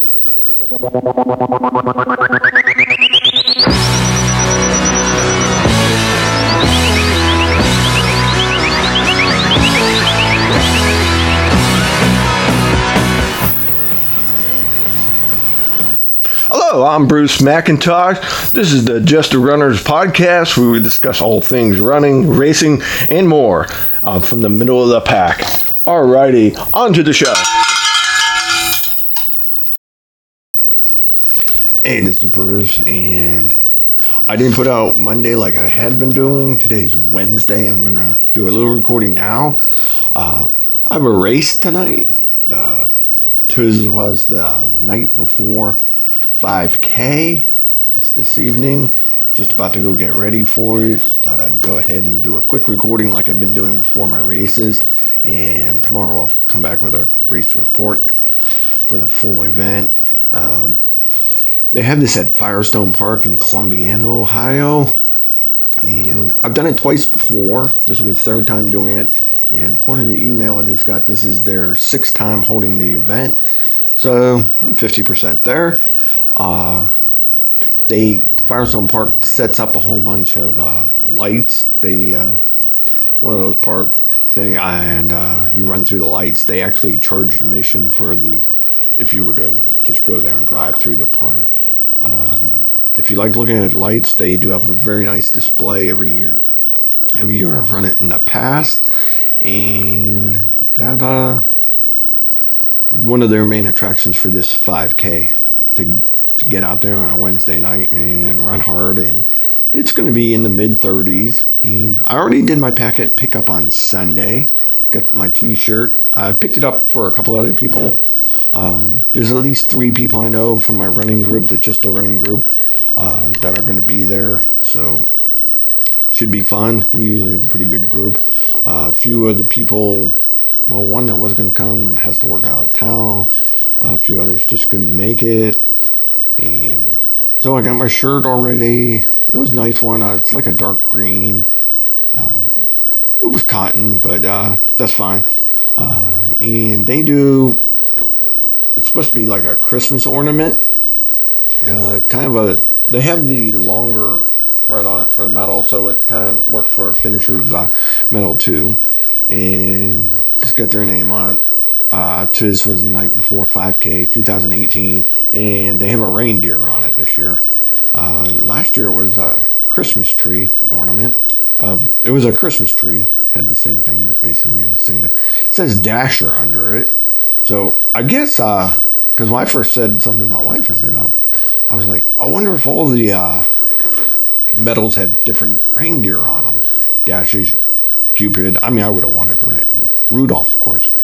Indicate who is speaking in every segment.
Speaker 1: Hello, I'm Bruce McIntosh. This is the Just a Runners podcast where we discuss all things running, racing, and more uh, from the middle of the pack. Alrighty, on to the show. Hey, this is Bruce, and I didn't put out Monday like I had been doing. Today's Wednesday. I'm gonna do a little recording now. Uh, I have a race tonight. Uh, Tuesday was the night before 5K. It's this evening. Just about to go get ready for it. Thought I'd go ahead and do a quick recording like I've been doing before my races. And tomorrow I'll come back with a race report for the full event. Uh, they have this at Firestone Park in Columbiana, Ohio. And I've done it twice before. This will be the third time doing it. And according to the email I just got, this is their sixth time holding the event. So I'm 50% there. Uh, they Firestone Park sets up a whole bunch of uh, lights. They uh, one of those park thing, and uh, you run through the lights. They actually charge admission for the if you were to just go there and drive through the park. Um, if you like looking at lights, they do have a very nice display every year. Every year I've run it in the past, and that uh one of their main attractions for this 5K to to get out there on a Wednesday night and run hard. And it's going to be in the mid 30s. And I already did my packet pickup on Sunday. Got my t shirt. I picked it up for a couple other people. Um, there's at least three people I know from my running group that's just a running group uh, that are going to be there. So should be fun. We usually have a pretty good group. Uh, a few of the people, well, one that was going to come has to work out of town. a few others just couldn't make it. And so I got my shirt already. It was a nice one. Uh, it's like a dark green. Uh, it was cotton, but uh, that's fine. Uh, and they do. It's supposed to be like a Christmas ornament. Uh, kind of a. They have the longer thread on it for medal, so it kind of works for a finisher's uh, medal too. And just got their name on it. Uh, this was the night before 5K 2018, and they have a reindeer on it this year. Uh, last year it was a Christmas tree ornament. Of it was a Christmas tree, had the same thing basically in the same. It says Dasher under it, so I guess because uh, when I first said something to my wife, I said oh, I was like, I wonder if all the uh, medals have different reindeer on them. Dasher, Cupid. I mean, I would have wanted Rudolph, of course.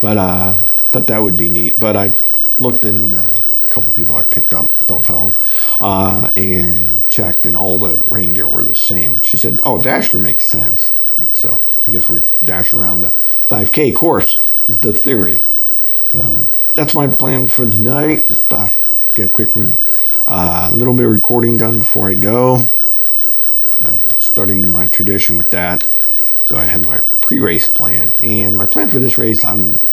Speaker 1: But uh, thought that would be neat. But I looked in uh, a couple people I picked up, don't tell them, uh, and checked, and all the reindeer were the same. She said, "Oh, Dasher makes sense." So I guess we're dash around the 5K course is the theory. So that's my plan for tonight. Just uh, get a quick one, uh, a little bit of recording done before I go. But starting my tradition with that. So I have my pre-race plan, and my plan for this race, I'm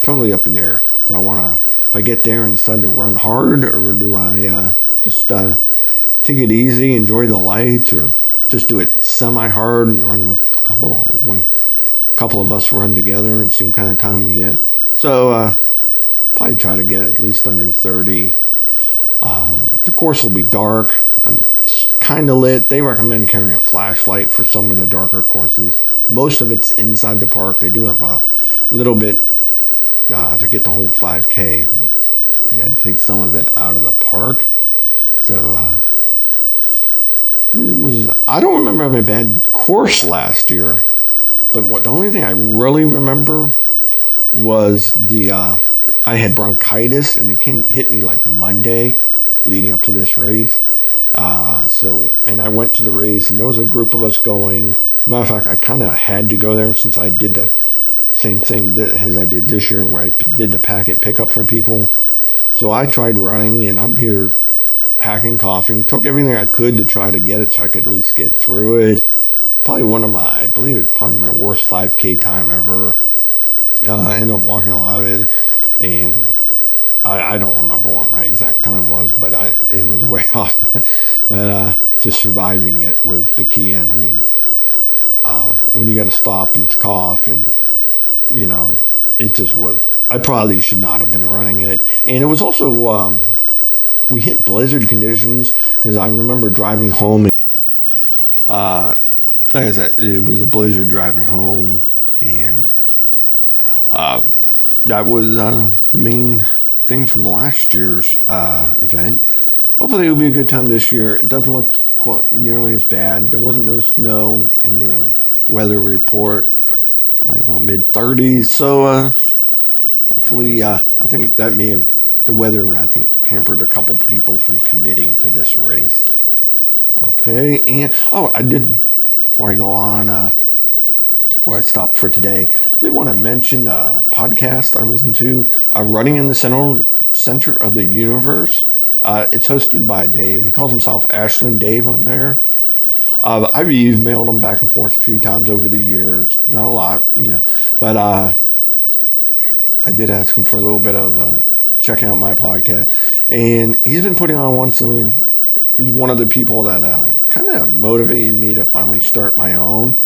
Speaker 1: totally up in there. Do I want to, if I get there and decide to run hard, or do I uh, just uh, take it easy, enjoy the lights, or just do it semi-hard and run with a couple one couple of us run together and see what kind of time we get. So uh, probably try to get at least under 30. Uh, the course will be dark. I'm kind of lit. They recommend carrying a flashlight for some of the darker courses. Most of it's inside the park. They do have a little bit uh, to get the whole 5K. They had to take some of it out of the park. So uh, it was. I don't remember having a bad course last year, but what the only thing I really remember was the uh, I had bronchitis and it came hit me like Monday, leading up to this race. Uh, so and I went to the race and there was a group of us going. Matter of fact, I kind of had to go there since I did the same thing that, as I did this year, where I did the packet pickup for people. So I tried running, and I'm here hacking, coughing. Took everything I could to try to get it, so I could at least get through it. Probably one of my, I believe it's probably my worst 5K time ever. Uh, I ended up walking a lot of it, and I, I don't remember what my exact time was, but I it was way off. but uh, just surviving it was the key. And I mean, uh, when you got to stop and cough, and you know, it just was. I probably should not have been running it, and it was also um, we hit blizzard conditions because I remember driving home. And, uh, like I said, it was a blizzard driving home, and uh, that was uh, the main things from last year's uh, event. Hopefully, it'll be a good time this year. It doesn't look quite nearly as bad. There wasn't no snow in the weather report. Probably about mid 30s. So, uh, hopefully, uh, I think that may have the weather. I think hampered a couple people from committing to this race. Okay, and oh, I did before I go on. Uh, before I stop for today, did want to mention a podcast I listened to, uh, Running in the Center, Center of the Universe. Uh, it's hosted by Dave. He calls himself Ashland Dave on there. Uh, I've emailed him back and forth a few times over the years. Not a lot, you know. But uh, I did ask him for a little bit of uh, checking out my podcast. And he's been putting on a week. He's one of the people that uh, kind of motivated me to finally start my own.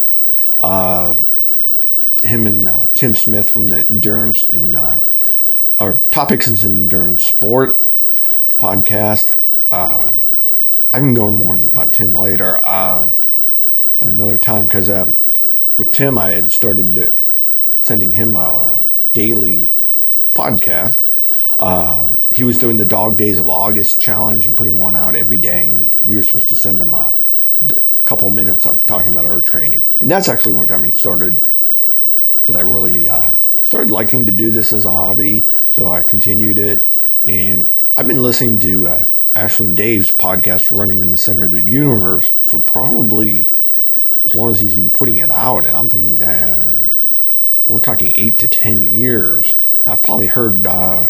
Speaker 1: Uh, him and uh, Tim Smith from the Endurance and uh, our Topics in Endurance Sport podcast. Um, I can go more about Tim later uh, another time because um, with Tim I had started sending him a daily podcast. Uh, he was doing the Dog Days of August challenge and putting one out every day. We were supposed to send him a couple minutes up talking about our training, and that's actually what got me started that I really uh, started liking to do this as a hobby. So I continued it, and I've been listening to uh, Ashland Dave's podcast, "Running in the Center of the Universe," for probably as long as he's been putting it out, and I'm thinking that uh, we're talking eight to ten years. I've probably heard uh,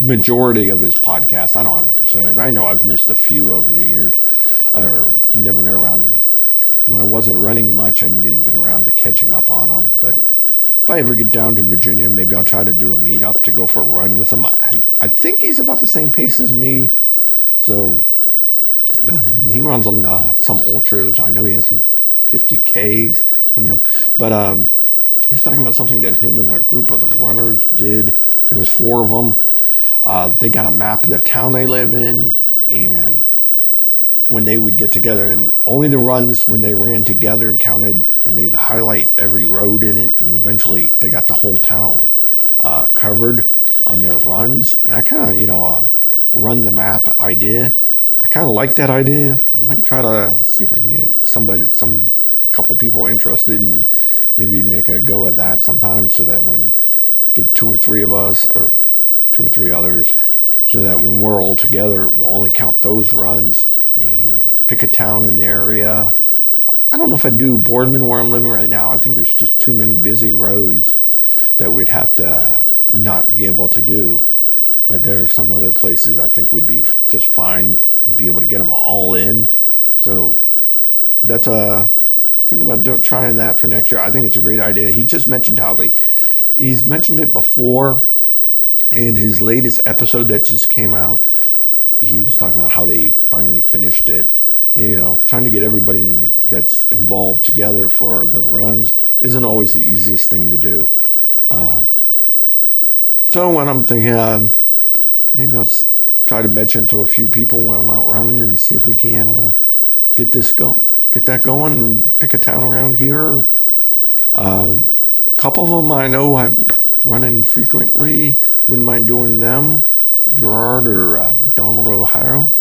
Speaker 1: majority of his podcast. I don't have a percentage. I know I've missed a few over the years, or never got around. When I wasn't running much, I didn't get around to catching up on them, but if I ever get down to Virginia, maybe I'll try to do a meetup to go for a run with him. I, I think he's about the same pace as me. So, and he runs on uh, some ultras. I know he has some 50Ks coming up. But um, he was talking about something that him and a group of the runners did. There was four of them. Uh, they got a map of the town they live in, and when they would get together, and only the runs when they ran together counted, and they'd highlight every road in it, and eventually they got the whole town uh, covered on their runs. And I kind of, you know, uh, run the map idea. I kind of like that idea. I might try to see if I can get somebody, some couple people interested, and maybe make a go at that sometime, so that when get two or three of us, or two or three others, so that when we're all together, we'll only count those runs and pick a town in the area. I don't know if I'd do Boardman where I'm living right now. I think there's just too many busy roads that we'd have to not be able to do. But there are some other places I think we'd be just fine and be able to get them all in. So that's a think about doing, trying that for next year. I think it's a great idea. He just mentioned how they he's mentioned it before in his latest episode that just came out he was talking about how they finally finished it. You know, trying to get everybody that's involved together for the runs isn't always the easiest thing to do. Uh, so when I'm thinking, uh, maybe I'll try to mention to a few people when I'm out running and see if we can uh, get this go, get that going, and pick a town around here. Uh, a couple of them I know I'm running frequently. Wouldn't mind doing them. Girard or uh, McDonald, Ohio.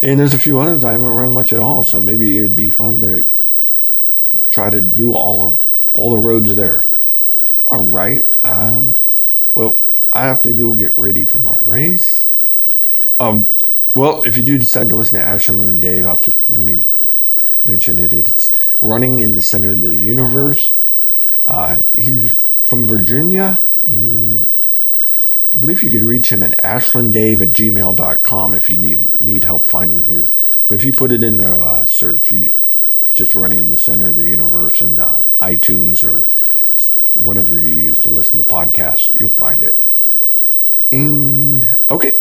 Speaker 1: And there's a few others I haven't run much at all, so maybe it'd be fun to try to do all of, all the roads there. All right. Um, well, I have to go get ready for my race. Um, well, if you do decide to listen to Ashland Dave, I'll just let me mention it. It's running in the center of the universe. Uh, he's from Virginia, and believe you could reach him at ashlanddave at gmail.com if you need need help finding his. But if you put it in the uh, search, you just running in the center of the universe in uh, iTunes or whatever you use to listen to podcasts, you'll find it. And okay,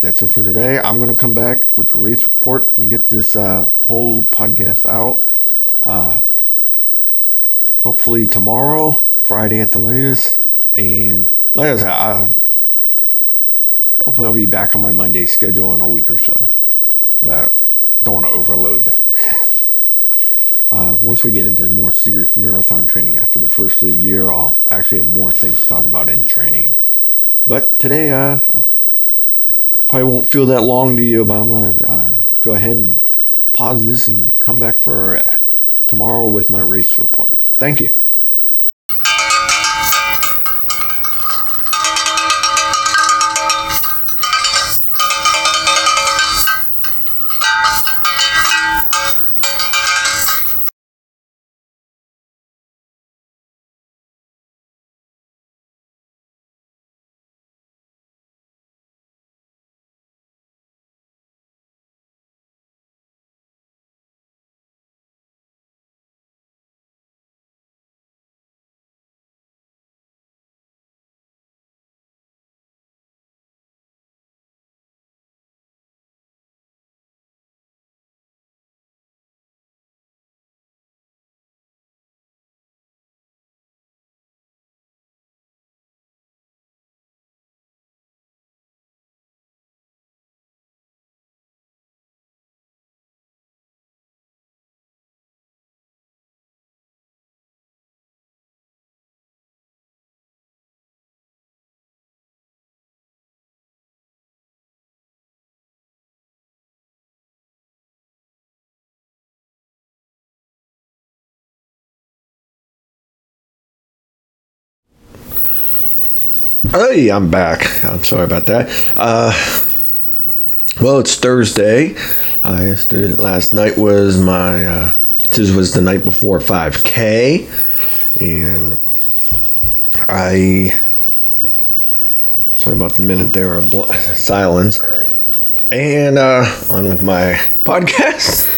Speaker 1: that's it for today. I'm gonna come back with the race report and get this uh, whole podcast out. Uh, hopefully tomorrow, Friday at the latest, and like I said, I, hopefully I'll be back on my Monday schedule in a week or so. But don't want to overload. uh, once we get into more serious marathon training after the first of the year, I'll actually have more things to talk about in training. But today, uh, probably won't feel that long to you, but I'm going to uh, go ahead and pause this and come back for uh, tomorrow with my race report. Thank you. Hey, I'm back. I'm sorry about that. Uh, well, it's Thursday. I yesterday, last night was my uh, this was the night before 5K, and I sorry about the minute there of bl- silence. And uh, on with my podcast.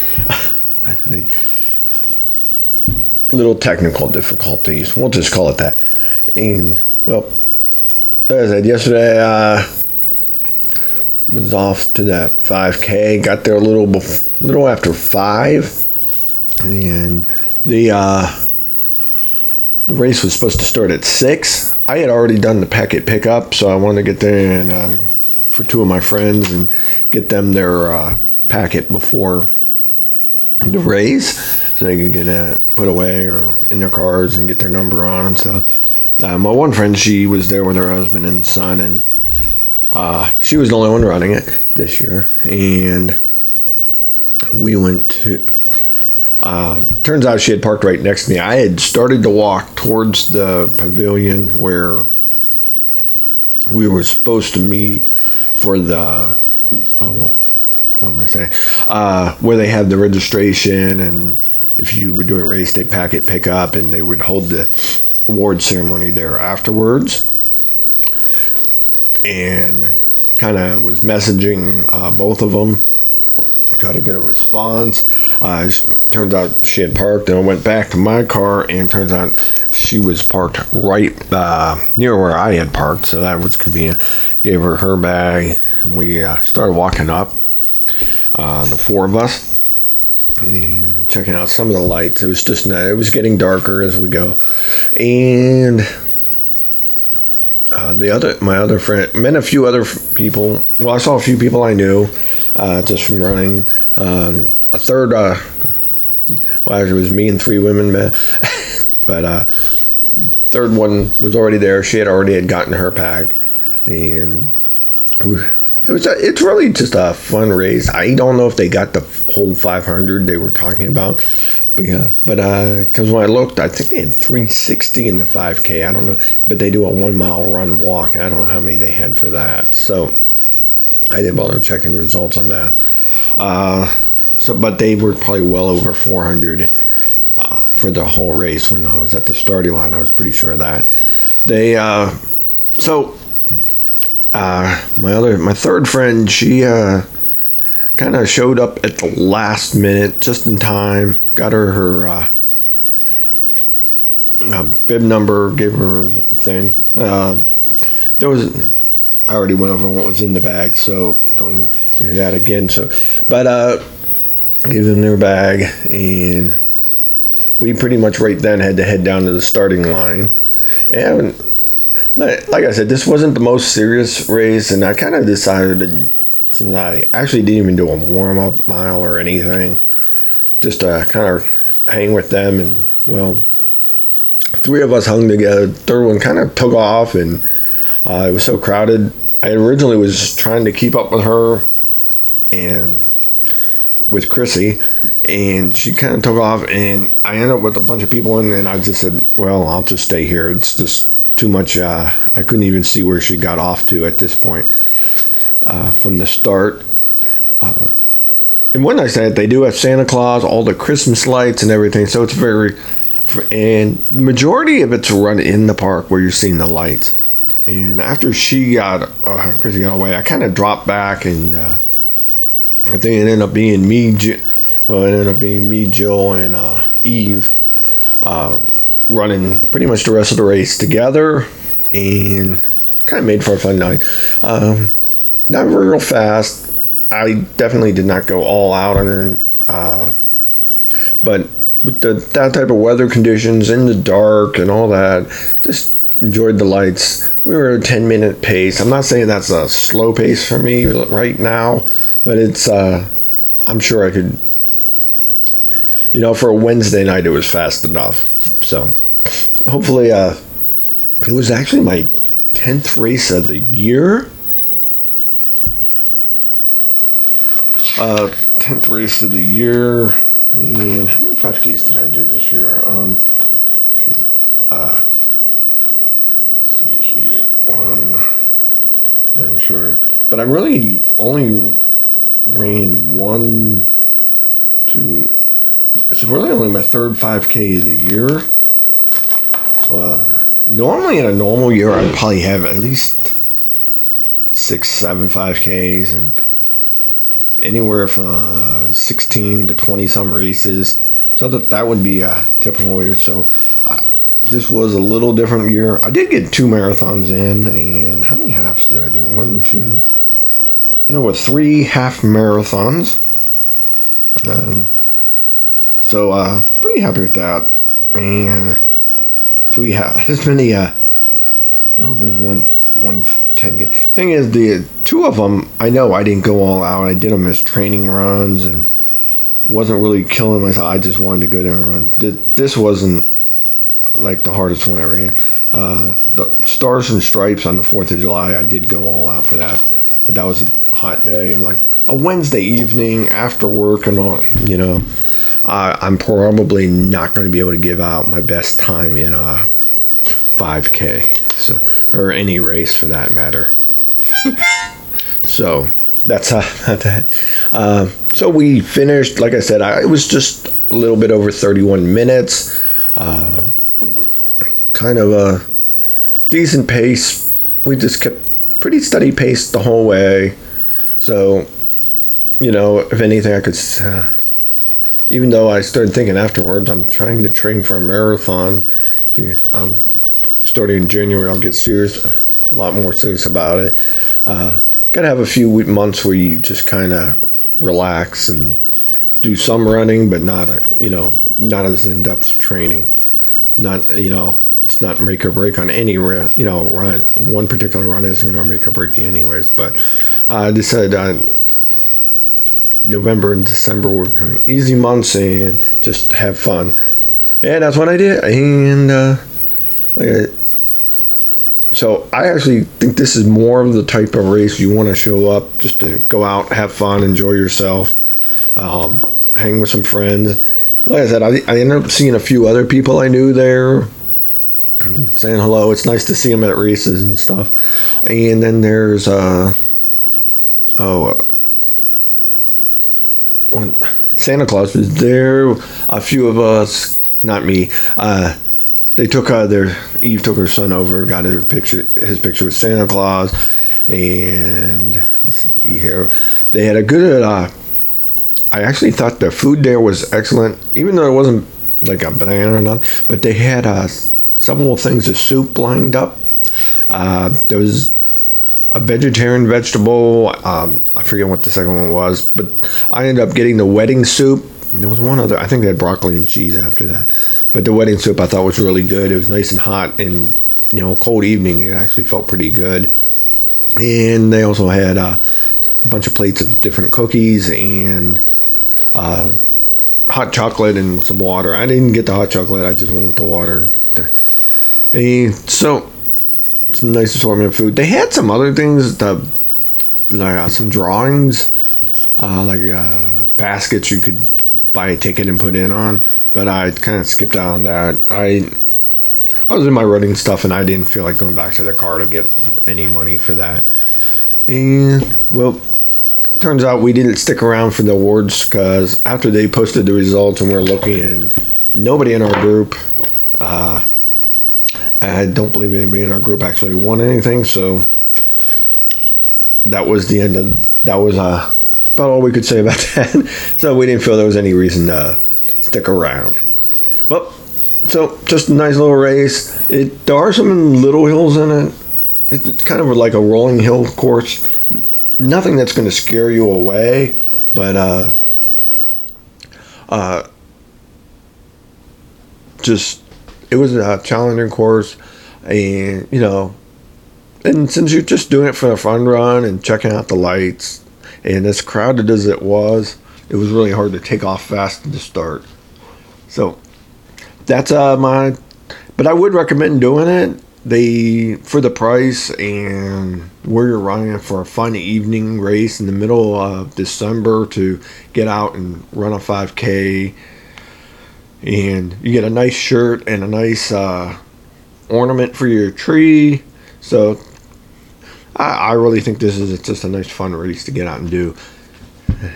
Speaker 1: little technical difficulties. We'll just call it that. And well as I said yesterday, uh, was off to that 5K. Got there a little bef- little after five, and the uh, the race was supposed to start at six. I had already done the packet pickup, so I wanted to get there and uh, for two of my friends and get them their uh, packet before the race, so they could get it put away or in their cars and get their number on and stuff. Uh, my one friend, she was there with her husband and son, and uh, she was the only one running it this year. And we went to. Uh, turns out she had parked right next to me. I had started to walk towards the pavilion where we were supposed to meet for the. Oh, what am I saying? Uh, where they had the registration and if you were doing race day packet pickup, and they would hold the award ceremony there afterwards. And kind of was messaging uh, both of them try to get a response. Uh, turns out she had parked and I went back to my car and turns out she was parked right uh, near where I had parked so that was convenient. Gave her her bag and we uh, started walking up uh, the four of us and checking out some of the lights. It was just it was getting darker as we go, and uh, the other my other friend met a few other people. Well, I saw a few people I knew uh, just from running. Uh, a third, uh, well, it was me and three women but uh, third one was already there. She had already had gotten her pack, and. We, it was a, it's really just a fun race. I don't know if they got the whole 500 they were talking about, but yeah, but because uh, when I looked, I think they had 360 in the 5K. I don't know, but they do a one mile run walk. I don't know how many they had for that. So I didn't bother checking the results on that. Uh, so, but they were probably well over 400 uh, for the whole race when I was at the starting line. I was pretty sure of that. They uh, so uh, my other, my third friend, she uh, kind of showed up at the last minute, just in time. Got her her uh, uh bib number, gave her thing. Uh, there was I already went over what was in the bag, so don't do that again. So, but uh, gave them their bag, and we pretty much right then had to head down to the starting line. And like, I said, this wasn't the most serious race, and I kind of decided to, since I actually didn't even do a warm up mile or anything, just to kind of hang with them. And well, three of us hung together. Third one kind of took off, and uh, it was so crowded. I originally was trying to keep up with her and with Chrissy, and she kind of took off, and I ended up with a bunch of people, and then I just said, "Well, I'll just stay here. It's just too much. Uh, I couldn't even see where she got off to at this point uh, from the start." Uh, and one nice thing, they do have Santa Claus, all the Christmas lights and everything, so it's very, and the majority of it's run in the park where you're seeing the lights. And after she got, uh, Chrissy got away, I kind of dropped back, and uh, I think it ended up being me, well, it ended up being me, Jill, and uh, Eve uh, running pretty much the rest of the race together, and kind of made for a fun night. Um, not real fast. I definitely did not go all out on it, uh, but with the, that type of weather conditions in the dark and all that, just enjoyed the lights. We were at a 10 minute pace. I'm not saying that's a slow pace for me right now, but it's, uh, I'm sure I could, you know, for a Wednesday night, it was fast enough. So hopefully, uh, it was actually my 10th race of the year. Uh, 10th race of the year. And how many 5Ks did I do this year? Um, shoot. Uh, see here. One. I'm sure. But I really only ran one, two. It's really only my third 5K of the year. Uh, normally, in a normal year, I'd probably have at least six, seven, five 5Ks and anywhere from uh, 16 to 20 some races. So that that would be a typical year. So uh, this was a little different year. I did get two marathons in, and how many halves did I do? One, two. I know what three half marathons. Um, so uh, pretty happy with that. And three as many. Uh, well, there's one one ten. Thing is, the two of them I know I didn't go all out. I did them as training runs and wasn't really killing myself. I just wanted to go there and run. This wasn't like the hardest one I ran. Uh, the Stars and Stripes on the Fourth of July, I did go all out for that, but that was a hot day and like a Wednesday evening after work and all. You know, uh, I'm probably not going to be able to give out my best time in a 5K, so, or any race for that matter. so that's uh, that. Uh, so we finished. Like I said, I, it was just a little bit over 31 minutes. Uh, kind of a decent pace. We just kept pretty steady pace the whole way. So, you know, if anything, I could. Uh, even though I started thinking afterwards, I'm trying to train for a marathon. I'm starting in January. I'll get serious, a lot more serious about it. Uh, gotta have a few months where you just kind of relax and do some running, but not, a, you know, not as in depth training. Not, you know, it's not make or break on any, you know, run. One particular run isn't going to make or break anyways. But I decided uh, November and December were kind of easy months and just have fun. And that's what I did. And uh, like so I actually think this is more of the type of race you want to show up just to go out, have fun, enjoy yourself, um, hang with some friends. Like I said, I, I ended up seeing a few other people I knew there, saying hello. It's nice to see them at races and stuff. And then there's uh, oh, when Santa Claus was there. A few of us, not me. Uh, they took uh, their Eve took her son over, got her picture, his picture with Santa Claus, and here they had a good. Uh, I actually thought the food there was excellent, even though it wasn't like a banana or nothing. But they had uh, several things of soup lined up. Uh, there was a vegetarian vegetable. Um, I forget what the second one was, but I ended up getting the wedding soup. And there was one other. I think they had broccoli and cheese after that. But the wedding soup I thought was really good. It was nice and hot, and you know, cold evening. It actually felt pretty good. And they also had uh, a bunch of plates of different cookies and uh, hot chocolate and some water. I didn't get the hot chocolate. I just went with the water. And so some nice assortment of food. They had some other things, the, like uh, some drawings, uh, like uh, baskets you could buy a ticket and put in on. But I kind of skipped out on that. I I was in my running stuff and I didn't feel like going back to the car to get any money for that. And well, turns out we didn't stick around for the awards because after they posted the results and we are looking and nobody in our group. Uh, I don't believe anybody in our group actually won anything, so that was the end of that was uh, about all we could say about that. so we didn't feel there was any reason to stick around. Well, so just a nice little race. It there are some little hills in it. It's kind of like a rolling hill course. Nothing that's going to scare you away, but uh, uh, just it was a challenging course, and you know, and since you're just doing it for the fun run and checking out the lights, and as crowded as it was, it was really hard to take off fast to start. So that's uh my, but I would recommend doing it. They for the price and where you're running for a fun evening race in the middle of December to get out and run a 5K and you get a nice shirt and a nice uh, ornament for your tree. So I, I, really think this is just a nice fun race to get out and do.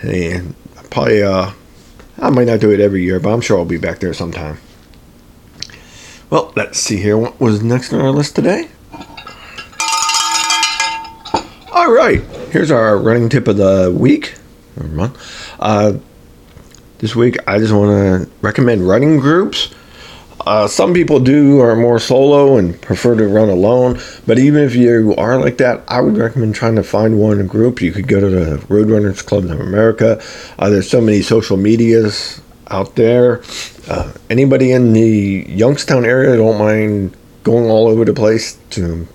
Speaker 1: And probably uh, I might not do it every year, but I'm sure I'll be back there sometime. Well, let's see here. What was next on our list today? All right, here's our running tip of the week or month. Uh, this week, I just want to recommend running groups. Uh, some people do are more solo and prefer to run alone, but even if you are like that, I would recommend trying to find one group. You could go to the Roadrunners Club of America. Uh, there's so many social medias out there. Uh, anybody in the Youngstown area don't mind going all over the place to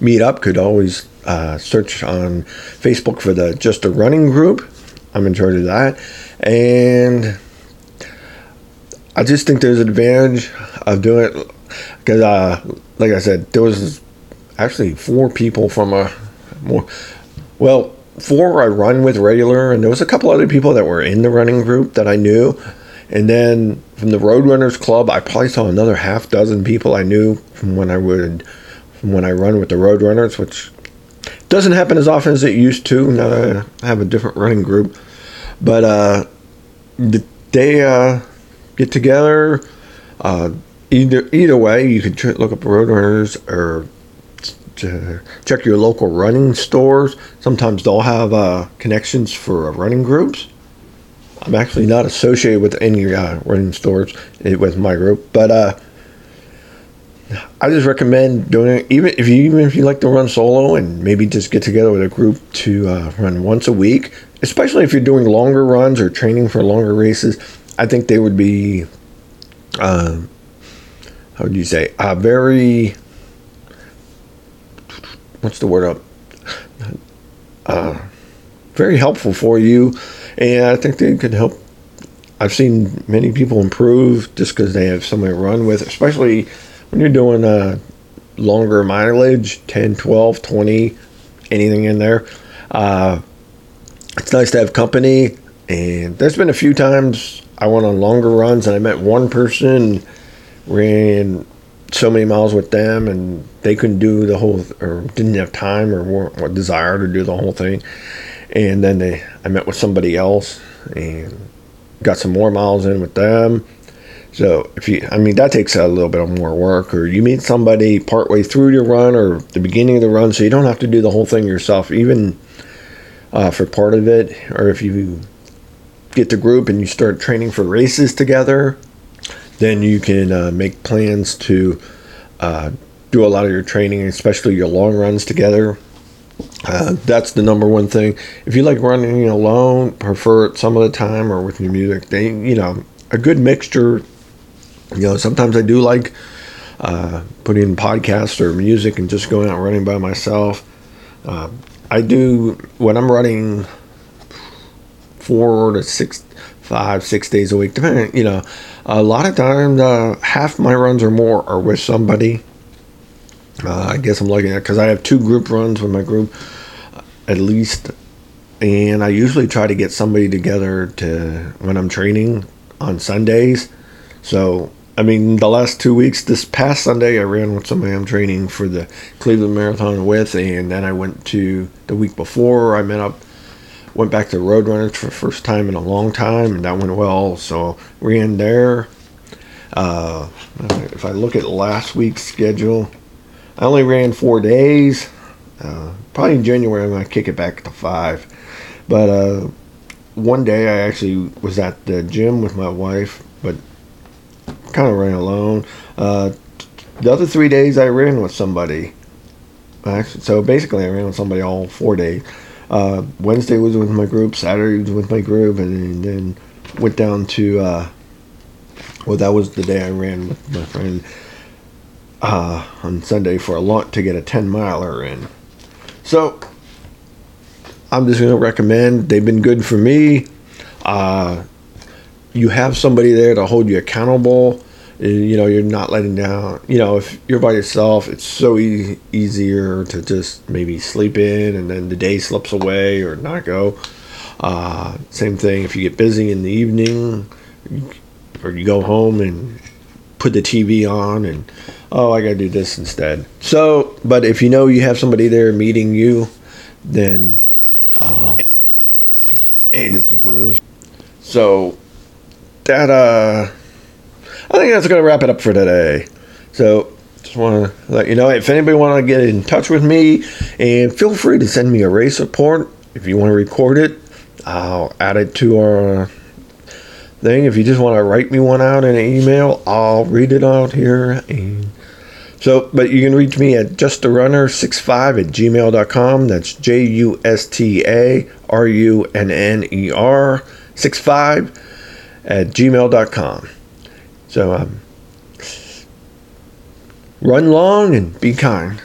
Speaker 1: meet up could always uh, search on Facebook for the Just a Running group. I'm in charge of that. And I just think there's an advantage of doing it because, uh, like I said, there was actually four people from a more, well, four I run with regular, and there was a couple other people that were in the running group that I knew. And then from the Roadrunners Club, I probably saw another half dozen people I knew from when I would, from when I run with the Roadrunners, which doesn't happen as often as it used to. Now that I have a different running group, but uh, they uh, get together. Uh, either either way, you can look up Roadrunners or check your local running stores. Sometimes they'll have uh, connections for running groups. I'm actually not associated with any uh, running stores eh, with my group, but uh, I just recommend doing it. Even if you even if you like to run solo and maybe just get together with a group to uh, run once a week, especially if you're doing longer runs or training for longer races. I think they would be, uh, how would you say, a very, what's the word up? Uh, very helpful for you, and I think they could help. I've seen many people improve just because they have somebody to run with, especially when you're doing a longer mileage 10 12 20 anything in there uh, it's nice to have company. And there's been a few times i went on longer runs and i met one person ran so many miles with them and they couldn't do the whole or didn't have time or weren't desire to do the whole thing. And then they i met with somebody else and got some more miles in with them so if you, I mean, that takes a little bit of more work. Or you meet somebody partway through your run or the beginning of the run, so you don't have to do the whole thing yourself, even uh, for part of it. Or if you get the group and you start training for races together, then you can uh, make plans to uh, do a lot of your training, especially your long runs together. Uh, that's the number one thing. If you like running alone, prefer it some of the time or with your music. They, you know, a good mixture. You know, sometimes I do like uh, putting in podcasts or music and just going out running by myself. Uh, I do when I'm running four to six, five, six days a week, depending. You know, a lot of times uh, half my runs or more are with somebody. Uh, I guess I'm at because I have two group runs with my group at least, and I usually try to get somebody together to when I'm training on Sundays. So I mean, the last two weeks, this past Sunday, I ran with somebody I'm training for the Cleveland Marathon with, and then I went to the week before. I met up, went back to Roadrunners for the first time in a long time, and that went well. So ran there. Uh, if I look at last week's schedule, I only ran four days. Uh, probably in January, I'm going to kick it back to five. But uh, one day I actually was at the gym with my wife, but kind of ran alone. Uh, the other three days I ran with somebody. Actually, so basically I ran with somebody all four days. Uh, Wednesday was with my group, Saturday was with my group, and then went down to. Uh, well, that was the day I ran with my friend uh, on Sunday for a lot to get a ten miler in. So I'm just gonna recommend. They've been good for me. Uh, you have somebody there to hold you accountable. You know, you're not letting down. You know, if you're by yourself, it's so easy, easier to just maybe sleep in and then the day slips away or not go. Uh, same thing if you get busy in the evening or you go home and put the TV on and, oh, I got to do this instead. So, but if you know you have somebody there meeting you, then. Uh, hey, this is Bruce. So, that uh I think that's gonna wrap it up for today. So just want to let you know if anybody want to get in touch with me, and feel free to send me a race report if you want to record it. I'll add it to our uh, thing. If you just want to write me one out in an email, I'll read it out here. And so, but you can reach me at justarunner65 at gmail.com. That's J U S T A R U N N E R 65 at gmail.com. So um, run long and be kind.